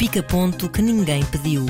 pica-ponto que ninguém pediu.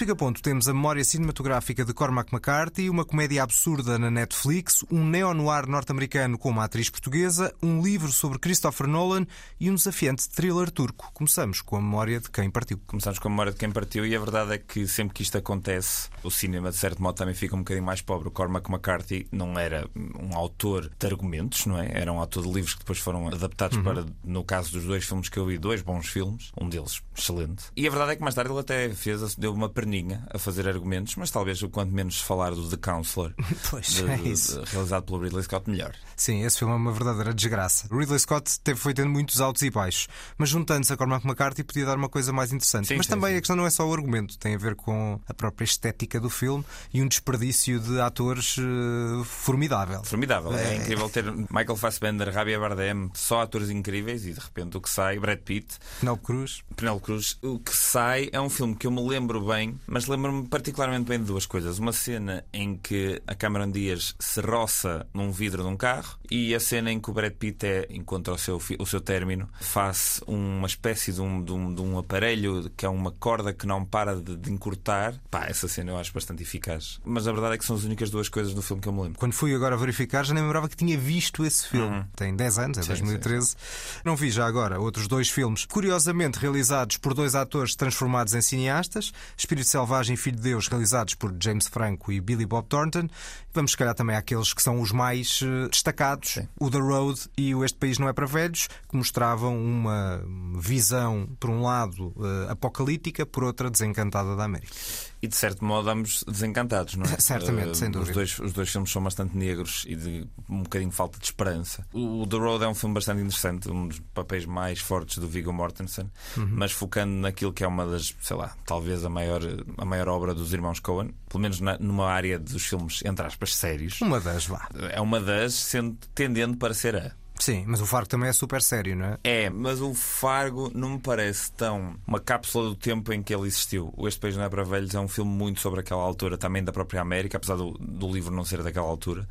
Neste pica-ponto temos a memória cinematográfica de Cormac McCarthy, uma comédia absurda na Netflix, um neo-noir norte-americano com uma atriz portuguesa, um livro sobre Christopher Nolan e um desafiante thriller turco. Começamos com a memória de quem partiu. Começamos com a memória de quem partiu e a verdade é que sempre que isto acontece, o cinema de certo modo também fica um bocadinho mais pobre. O Cormac McCarthy não era um autor de argumentos, não é? Era um autor de livros que depois foram adaptados uhum. para, no caso dos dois filmes que eu vi, dois bons filmes, um deles excelente. E a verdade é que mais tarde ele até fez, deu uma perninha a fazer argumentos, mas talvez o quanto menos falar do The Counselor, pois, de, é. De, realizado pelo Ridley Scott, melhor. Sim, esse filme é uma verdadeira desgraça. Ridley Scott teve, foi tendo muitos altos e baixos, mas juntando-se a Cormac McCarthy podia dar uma coisa mais interessante. Sim, mas sim, também sim. a questão não é só o argumento, tem a ver com a própria estética do filme e um desperdício de atores uh, formidável. Formidável. É... é incrível ter Michael Fassbender, Javier Bardem, só atores incríveis e de repente o que sai, Brad Pitt, Penelope Cruz. Penelope Cruz. O que sai é um filme que eu me lembro bem, mas lembro-me particularmente bem de duas coisas. Uma cena em que a Cameron Diaz se roça num vidro de um carro e a cena em que o Brad Pitt é, encontra o seu, o seu término, faz uma espécie de um, de, um, de um aparelho que é uma corda que não para de, de, encurtar. Pá, essa cena eu acho bastante eficaz. Mas a verdade é que são as únicas duas coisas do filme que eu me lembro. Quando fui agora verificar, já nem lembrava que tinha visto esse filme. Uhum. Tem 10 anos, é sim, 2013. Sim. Não vi já agora outros dois filmes, curiosamente realizados por dois atores transformados em cineastas: Espírito Selvagem e Filho de Deus, realizados por James Franco e Billy Bob Thornton. Vamos, se calhar, também àqueles que são os mais uh, destacados: sim. o The Road e o Este País Não É para Velhos, que mostravam uma visão, por um lado, uh, apocalíptica, por outra, desencantada da América. E de certo modo ambos desencantados, não é? Certamente, uh, sem dúvida. Os dois, os dois filmes são bastante negros e de um bocadinho falta de esperança. O, o The Road é um filme bastante interessante, um dos papéis mais fortes do Viggo Mortensen, uhum. mas focando naquilo que é uma das, sei lá, talvez a maior, a maior obra dos irmãos Coen, pelo menos na, numa área dos filmes, entre aspas, sérios. Uma das, vá. É uma das, sendo, tendendo para ser a. Sim, mas o Fargo também é super sério, não é? É, mas o Fargo não me parece tão uma cápsula do tempo em que ele existiu. O Este País Não é para Velhos é um filme muito sobre aquela altura, também da própria América, apesar do, do livro não ser daquela altura.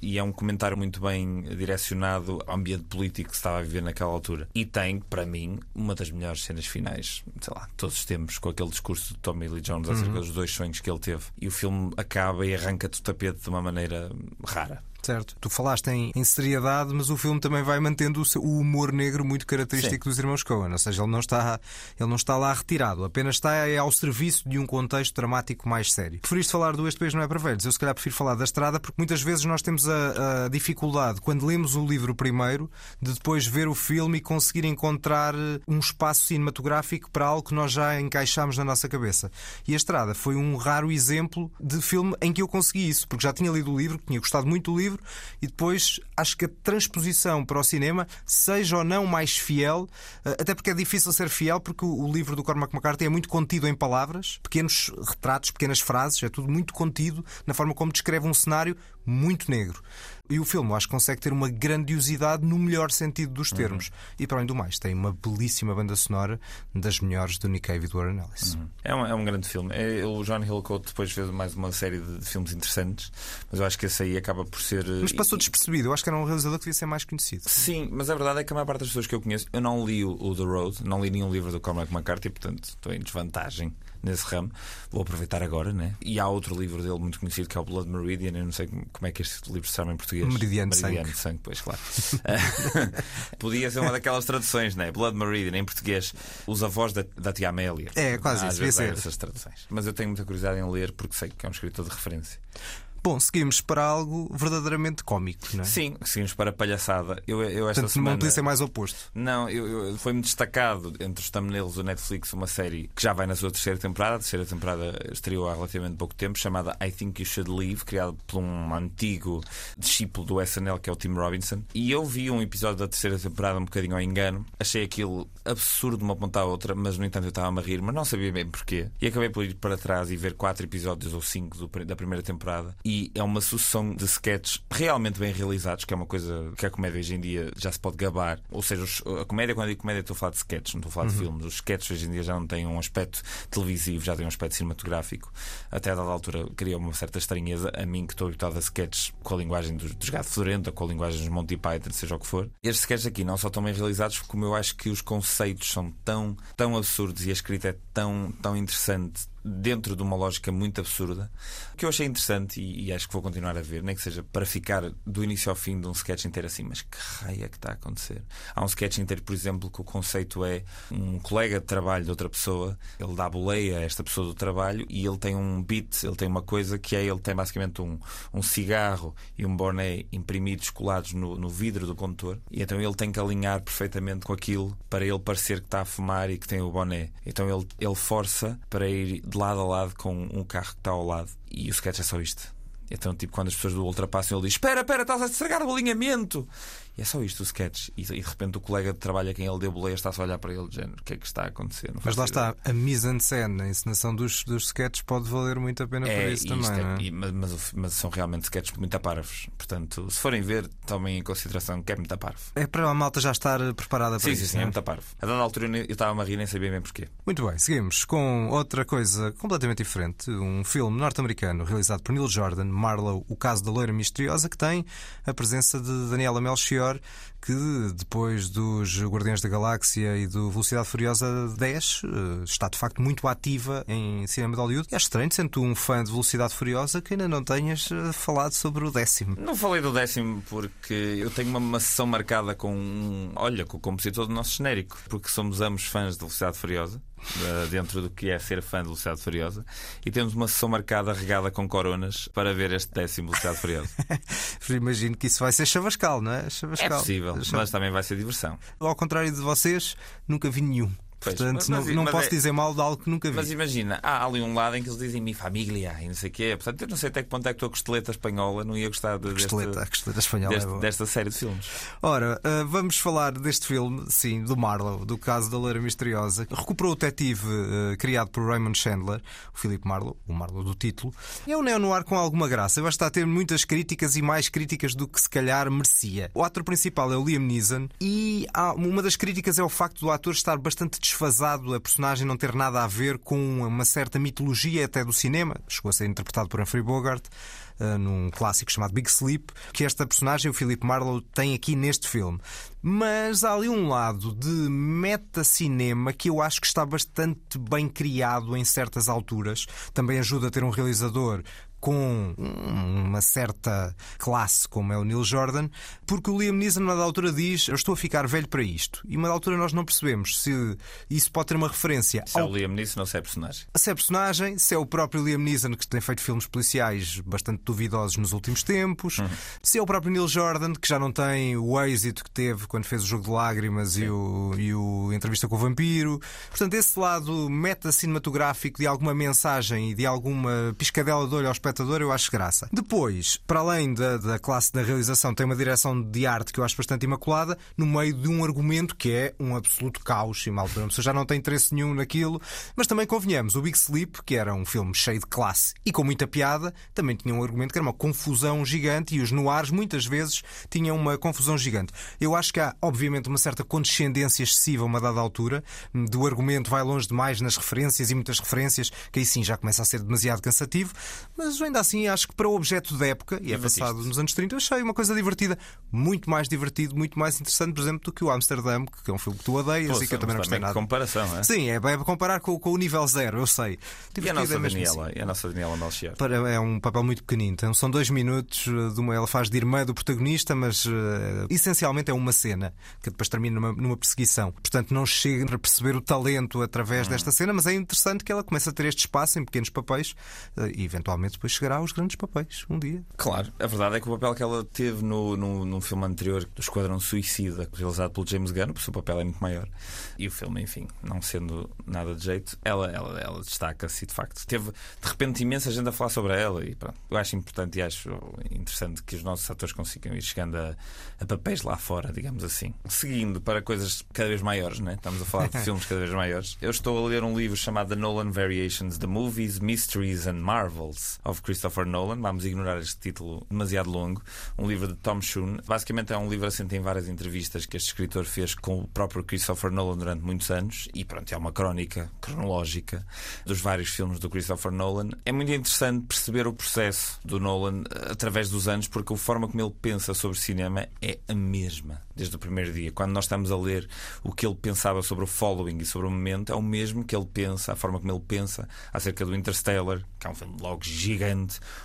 E é um comentário muito bem direcionado ao ambiente político que se estava a viver naquela altura. E tem, para mim, uma das melhores cenas finais, sei lá, todos os tempos, com aquele discurso de Tommy Lee Jones acerca uhum. dos dois sonhos que ele teve. E o filme acaba e arranca-te o tapete de uma maneira rara. Certo. Tu falaste em, em, seriedade, mas o filme também vai mantendo o, seu, o humor negro muito característico Sim. dos irmãos Coen. Ou seja, ele não, está, ele não está lá retirado, apenas está é ao serviço de um contexto dramático mais sério. Preferiste falar do Este País Não é para Velhos? Eu se calhar prefiro falar da estrada, porque muitas vezes nós temos a, a dificuldade, quando lemos o livro primeiro, de depois ver o filme e conseguir encontrar eh, um espaço cinematográfico para algo que nós já encaixámos na nossa cabeça. E a estrada foi um raro exemplo de filme em que eu consegui isso, porque já tinha lido o livro, tinha gostado muito do livro e depois acho que a transposição para o cinema seja ou não mais fiel, eh, até porque é difícil ser fiel, porque o livro do Cormac McCarthy é muito contido em palavras, pequenos retratos, pequenas frases, é tudo muito contido na forma como descreve um cenário muito negro. E o filme, eu acho que consegue ter uma grandiosidade no melhor sentido dos termos. Uhum. E para além do mais, tem uma belíssima banda sonora das melhores do Nick Cave e do Warren Ellis. Uhum. É, um, é um grande filme. É, o John Hillcoat depois fez mais uma série de filmes interessantes, mas eu acho que esse aí acaba por ser. Mas passou despercebido. Eu acho que era um realizador que devia ser mais conhecido. Sim, mas a verdade é que a maior parte das pessoas que eu conheço, eu não li o, o The Road, não li nenhum livro do Cormac McCarthy, portanto estou em desvantagem nesse ramo. Vou aproveitar agora, né? E há outro livro dele muito conhecido que é o Blood Meridian. Eu não sei como é que este livro se chama em português. Meridiano, Meridiano de sangue. Pois, claro. Podia ser uma daquelas traduções, né? Blood Meridian em português. Os avós da, da tia Amélia. É, quase Às isso. Vezes essas traduções. Mas eu tenho muita curiosidade em ler porque sei que é um escritor de referência. Bom, seguimos para algo verdadeiramente cómico, não é? Sim, seguimos para a palhaçada. Eu, eu esta Portanto, semana... não podia ser mais oposto. Não, eu, eu foi-me destacado entre os thumbnails do Netflix uma série que já vai na sua terceira temporada. A terceira temporada estreou há relativamente pouco tempo, chamada I Think You Should Leave, criado por um antigo discípulo do SNL que é o Tim Robinson. E eu vi um episódio da terceira temporada um bocadinho ao engano. Achei aquilo absurdo de uma ponta à outra, mas no entanto eu estava-me a rir, mas não sabia bem porquê. E acabei por ir para trás e ver quatro episódios ou cinco do, da primeira temporada. E é uma sucessão de sketches realmente bem realizados, que é uma coisa que a comédia hoje em dia já se pode gabar. Ou seja, a comédia, quando eu digo comédia, estou a falar de sketches, não estou a falar de uhum. filmes. Os sketches hoje em dia já não têm um aspecto televisivo, já têm um aspecto cinematográfico. Até a dada altura cria uma certa estranheza a mim que estou habituado a sketches com a linguagem dos, dos Gato Fedorento, com a linguagem dos Monty Python, seja o que for. Estes sketches aqui não só estão bem realizados, como eu acho que os conceitos são tão, tão absurdos e a escrita é tão, tão interessante, dentro de uma lógica muito absurda, que eu achei interessante e, e, acho que vou continuar a ver, nem que seja para ficar do início ao fim de um sketch inteiro assim, mas que raio é que está a acontecer? Há um sketch inteiro, por exemplo, que o conceito é um colega de trabalho de outra pessoa, ele dá boleia a esta pessoa do trabalho e ele tem um beat, ele tem uma coisa que é, ele tem basicamente um, um cigarro e um boné imprimidos, colados no, no vidro do condutor, e então ele tem que alinhar perfeitamente com aquilo para ele parecer que está a fumar e que tem o boné. Então ele, ele força para ir de lado a lado com um carro que está ao lado. E o sketch é só isto. Então, tipo, quando as pessoas do ultrapassam, ele diz: Espera, espera, estás a estragar o alinhamento. E é só isto o sketch. E, e de repente o colega de trabalho a quem ele deu boleia está-se a olhar para ele, de género: O que é que está a acontecer? Mas lá está, a mise-en-scène, a encenação dos, dos sketches pode valer muito a pena é, por isso também. É, é? mas, mas, mas, são realmente sketches muito aparvos. Portanto, se forem ver, tomem em consideração que é muito aparvo. É para a malta já estar preparada para sim, isso. Sim, sim, é? é muito aparvo. A dada altura eu estava a rir nem sabia bem porquê. Muito bem, seguimos com outra coisa completamente diferente. Um filme norte-americano realizado por Neil Jordan, Marlowe, O Caso da Loira Misteriosa, que tem a presença de Daniela Melchior, que depois dos Guardiões da Galáxia e do Velocidade Furiosa 10 eh, está de facto muito ativa em cinema de Hollywood. É estranho, sendo um fã de Velocidade Furiosa, que ainda não tenhas eh, falado sobre o décimo. Não falei do décimo porque eu tenho uma, sessão marcada com, olha, com o compositor do nosso genérico, porque somos ambos fãs de Velocidade Furiosa. Eh, dentro do que é ser fã de Velocidade Furiosa e temos uma sessão marcada regada com coronas para ver este décimo Velocidade Furiosa. Imagino que isso vai ser chavascal, não é? Chavascal. É possível, mas também vai ser diversão. Ao contrário de vocês, nunca vi nenhum. Pois, Portanto, mas, não, não posso é, dizer mal de algo que nunca vi. Mas imagina, há ali um lado em que eles dizem mi família e não sei o quê. Portanto, eu não sei até que ponto é que a costeleta espanhola não ia gostar de, costeleta, deste, costeleta espanhola deste, é desta série de filmes. Ora, uh, vamos falar deste filme, sim, do Marlowe, do caso da Loira Misteriosa. Recuperou o detetive uh, criado por Raymond Chandler, o Philip Marlowe, o Marlowe do título. É um neo-noir com alguma graça. Vai estar a ter muitas críticas e mais críticas do que se calhar merecia. O ator principal é o Liam Neeson e uma das críticas é o facto do ator estar bastante desfasado a personagem não ter nada a ver com uma certa mitologia até do cinema. Chegou a ser interpretado por Humphrey Bogart uh, num clássico chamado Big Sleep, que esta personagem, o Philip Marlowe, tem aqui neste filme. Mas há ali um lado de meta-cinema que eu acho que está bastante bem criado em certas alturas. Também ajuda a ter um realizador com uma certa classe, como é o Neil Jordan, porque o Liam Neeson, na altura, diz: Eu estou a ficar velho para isto. E, uma altura, nós não percebemos se isso pode ter uma referência. Se ao... é o Liam Neeson ou se é personagem. Se é personagem, se é o próprio Liam Neeson que tem feito filmes policiais bastante duvidosos nos últimos tempos, uhum. se é o próprio Neil Jordan que já não tem o êxito que teve quando fez o Jogo de Lágrimas e o, e o Entrevista com o Vampiro. Portanto, esse lado meta-cinematográfico de alguma mensagem e de alguma piscadela de olho aos espectador, eu acho graça. Depois, para além da, da classe da realização, tem uma direção de arte que eu acho bastante imaculada, no meio de um argumento que é um absoluto caos e mal a pessoa já não tem interesse nenhum naquilo. Mas também convenhamos, o Big Sleep, que era um filme cheio de classe e com muita piada, também tinha um argumento que era uma confusão gigante e os noirs muitas vezes tinham uma confusão gigante. Eu acho que há, obviamente, uma certa condescendência excessiva a uma dada altura, do argumento vai longe demais nas referências e muitas referências, que aí sim já começa a ser demasiado cansativo, mas ainda assim acho que para o objeto da época, e é passado nos anos 30, achei uma coisa divertida, muito mais divertido, muito mais interessante, por exemplo, do que o Amsterdam, que é um filme que tu odeias Pô, e que eu também não gostei nada. comparação, é? Sim, é, é comparar com, com, o nível zero, eu sei. e a nossa é Daniela, assim. e a nossa Daniela Melchior? É um papel muito pequenino, então, são dois minutos, eh, de uma, ela faz de irmã do protagonista, mas uh, essencialmente é uma cena que depois termina numa, numa perseguição. Portanto, não chega a perceber o talento através hum. desta cena, mas é interessante que ela comece a ter este espaço em pequenos papéis uh, e eventualmente depois chegará aos grandes papéis um dia. Claro, a verdade é que o papel que ela teve no, no, no filme anterior do Esquadrão Suicida, realizado pelo James Gunn, o seu papel é muito maior. E o filme, enfim, não sendo nada de jeito, ela, ela, ela destaca-se de facto. Teve de repente imensa gente a falar sobre ela e pronto. Eu acho acho importante e acho interessante que os nossos atores consigam ir chegando a, a papéis lá fora, digamos assim. Seguindo para coisas cada vez maiores, né? estamos a falar de filmes cada vez maiores. Eu estou a ler um livro chamado The Nolan Variations: The Movies, Mysteries and Marvels of Christopher Nolan. Vamos ignorar este título demasiado longo. Um livro de Tom Schoon. Basicamente é um livro assente em várias entrevistas que este escritor fez com o próprio Christopher Nolan durante muitos anos e pronto, é uma crónica cronológica dos vários filmes do Christopher Nolan. É muito interessante perceber o processo do Nolan eh, através dos anos, porque a forma como ele pensa sobre cinema é a mesma desde o primeiro dia. Quando nós estamos a ler o que ele pensava sobre o following e sobre o momento, é o mesmo que ele pensa, a forma como ele pensa acerca do Interstellar, que é um filme logo gigante,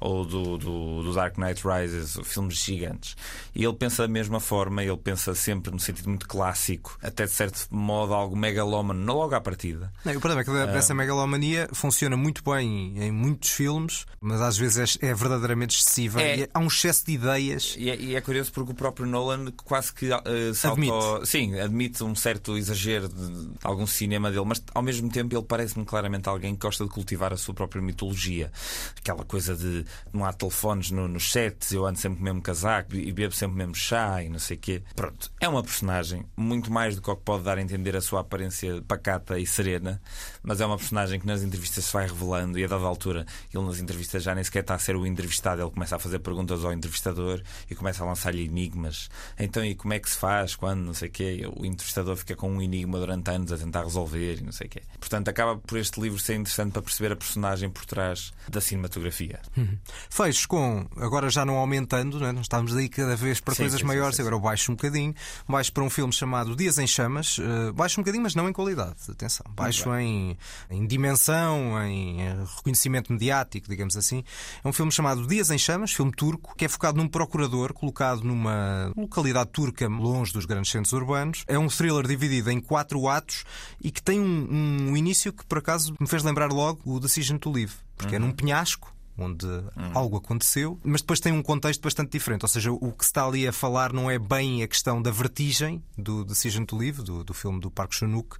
ou do, do, do Dark Knight Rises, filmes gigantes. E ele pensa da mesma forma, ele pensa sempre no sentido muito clássico, até de certo modo algo megalómano, não logo à partida. Não, o problema é que essa megalomania funciona muito bem em muitos filmes, mas às vezes é, é verdadeiramente excessiva. É, há um excesso de ideias. E é, e é, curioso porque o próprio Nolan quase que uh, admite. Sim, admite um certo exagero de, de algum cinema dele, mas ao mesmo tempo ele parece-me claramente alguém que gosta de cultivar a sua própria mitologia. Aquela coisa de não há telefones no, nos sets, eu ando sempre com o mesmo casaco e bebo sempre o mesmo chá e não sei o quê. Pronto, é uma personagem muito mais do que o que pode dar a entender a sua aparência pacata e serena, mas é uma personagem que nas entrevistas se vai revelando e a dada altura ele nas entrevistas já nem sequer está a ser o entrevistado, ele começa a fazer perguntas ao entrevistador e começa a lançar-lhe enigmas. Então, e como é que se faz quando não sei o quê? O entrevistador fica com um enigma durante anos a tentar resolver e não sei o quê. Portanto, acaba por este livro ser interessante para perceber a personagem por trás da cinematografia. Uhum. Fecho com, agora já não aumentando, né? nós estamos aí cada vez para sim, coisas sim, maiores, sim, agora eu baixo um bocadinho, baixo para um filme chamado Dias em Chamas, uh, baixo um bocadinho, mas não em qualidade, atenção, baixo em, em dimensão, em reconhecimento mediático, digamos assim. É um filme chamado Dias em Chamas, filme turco, que é focado num procurador colocado numa localidade turca longe dos grandes centros urbanos. É um thriller dividido em quatro atos e que tem um, um início que por acaso me fez lembrar logo o Decision to Live, porque uhum. é num penhasco onde hum. algo aconteceu, mas depois tem um contexto bastante diferente. Ou seja, o que se está ali a falar não é bem a questão da vertigem do Decision to Live, do, do filme do Park Chan-wook,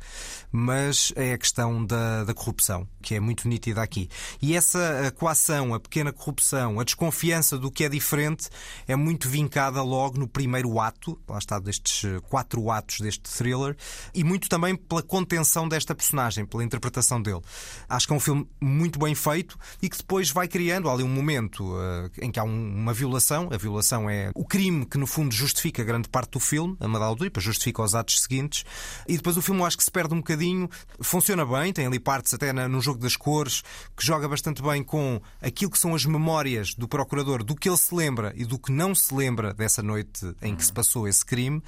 mas é a questão da, da corrupção, que é muito nítida aqui. E essa coação, a pequena corrupção, a desconfiança do que é diferente é muito vincada logo no primeiro ato, lá está destes quatro atos deste thriller, e muito também pela contenção desta personagem, pela interpretação dele. Acho que é um filme muito bem feito e que depois vai criar criando ali um momento uh, em que há um, uma violação. A violação é o crime que, no fundo, justifica grande parte do filme, a depois justifica os atos seguintes. E depois o filme, eu acho que se perde um bocadinho. Funciona bem, tem ali partes até na, no jogo das cores, que joga bastante bem com aquilo que são as memórias do procurador, do que ele se lembra e do que não se lembra dessa noite em que se passou esse crime.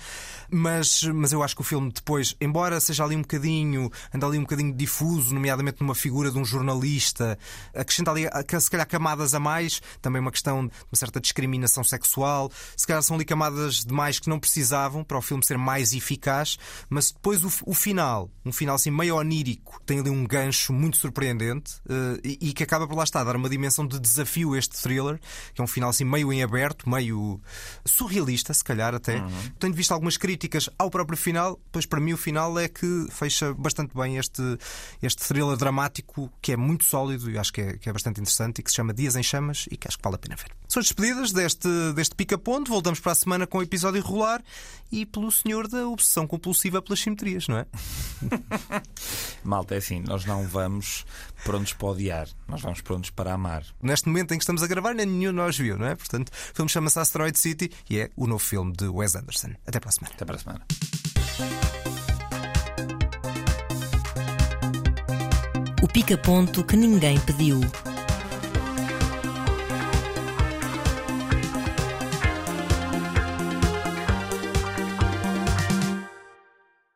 Mas, mas eu acho que o filme depois, embora seja ali um bocadinho, anda ali um bocadinho difuso, nomeadamente numa figura de um jornalista, acrescenta ali, se calhar camadas a mais, também uma questão de uma certa discriminação sexual. Se calhar são ali camadas demais que não precisavam para o filme ser mais eficaz, mas depois o, o final, um final assim meio onírico, tem ali um gancho muito surpreendente uh, e, e, que acaba por lá estar dar uma dimensão de desafio a este thriller, que é um final assim meio em aberto, meio surrealista, se calhar até. Uhum. Tenho visto algumas críticas ao próprio final, pois para mim o final é que fecha bastante bem este, este thriller dramático que é muito sólido e acho que é, que é bastante interessante e que se chama Dias em Chamas e que acho que vale a pena ver. São despedidas deste, deste pica-ponto. Voltamos para a semana com o episódio regular e pelo senhor da obsessão compulsiva pelas simetrias, não é? Malta, é assim, nós não vamos prontos para odiar, nós vamos prontos para amar. Neste momento em que estamos a gravar, nem nenhum de nós viu, não é? Portanto, o filme chama-se Asteroid City e é o novo filme de Wes Anderson. Até para a semana. Até para a semana. O pica-ponto que ninguém pediu.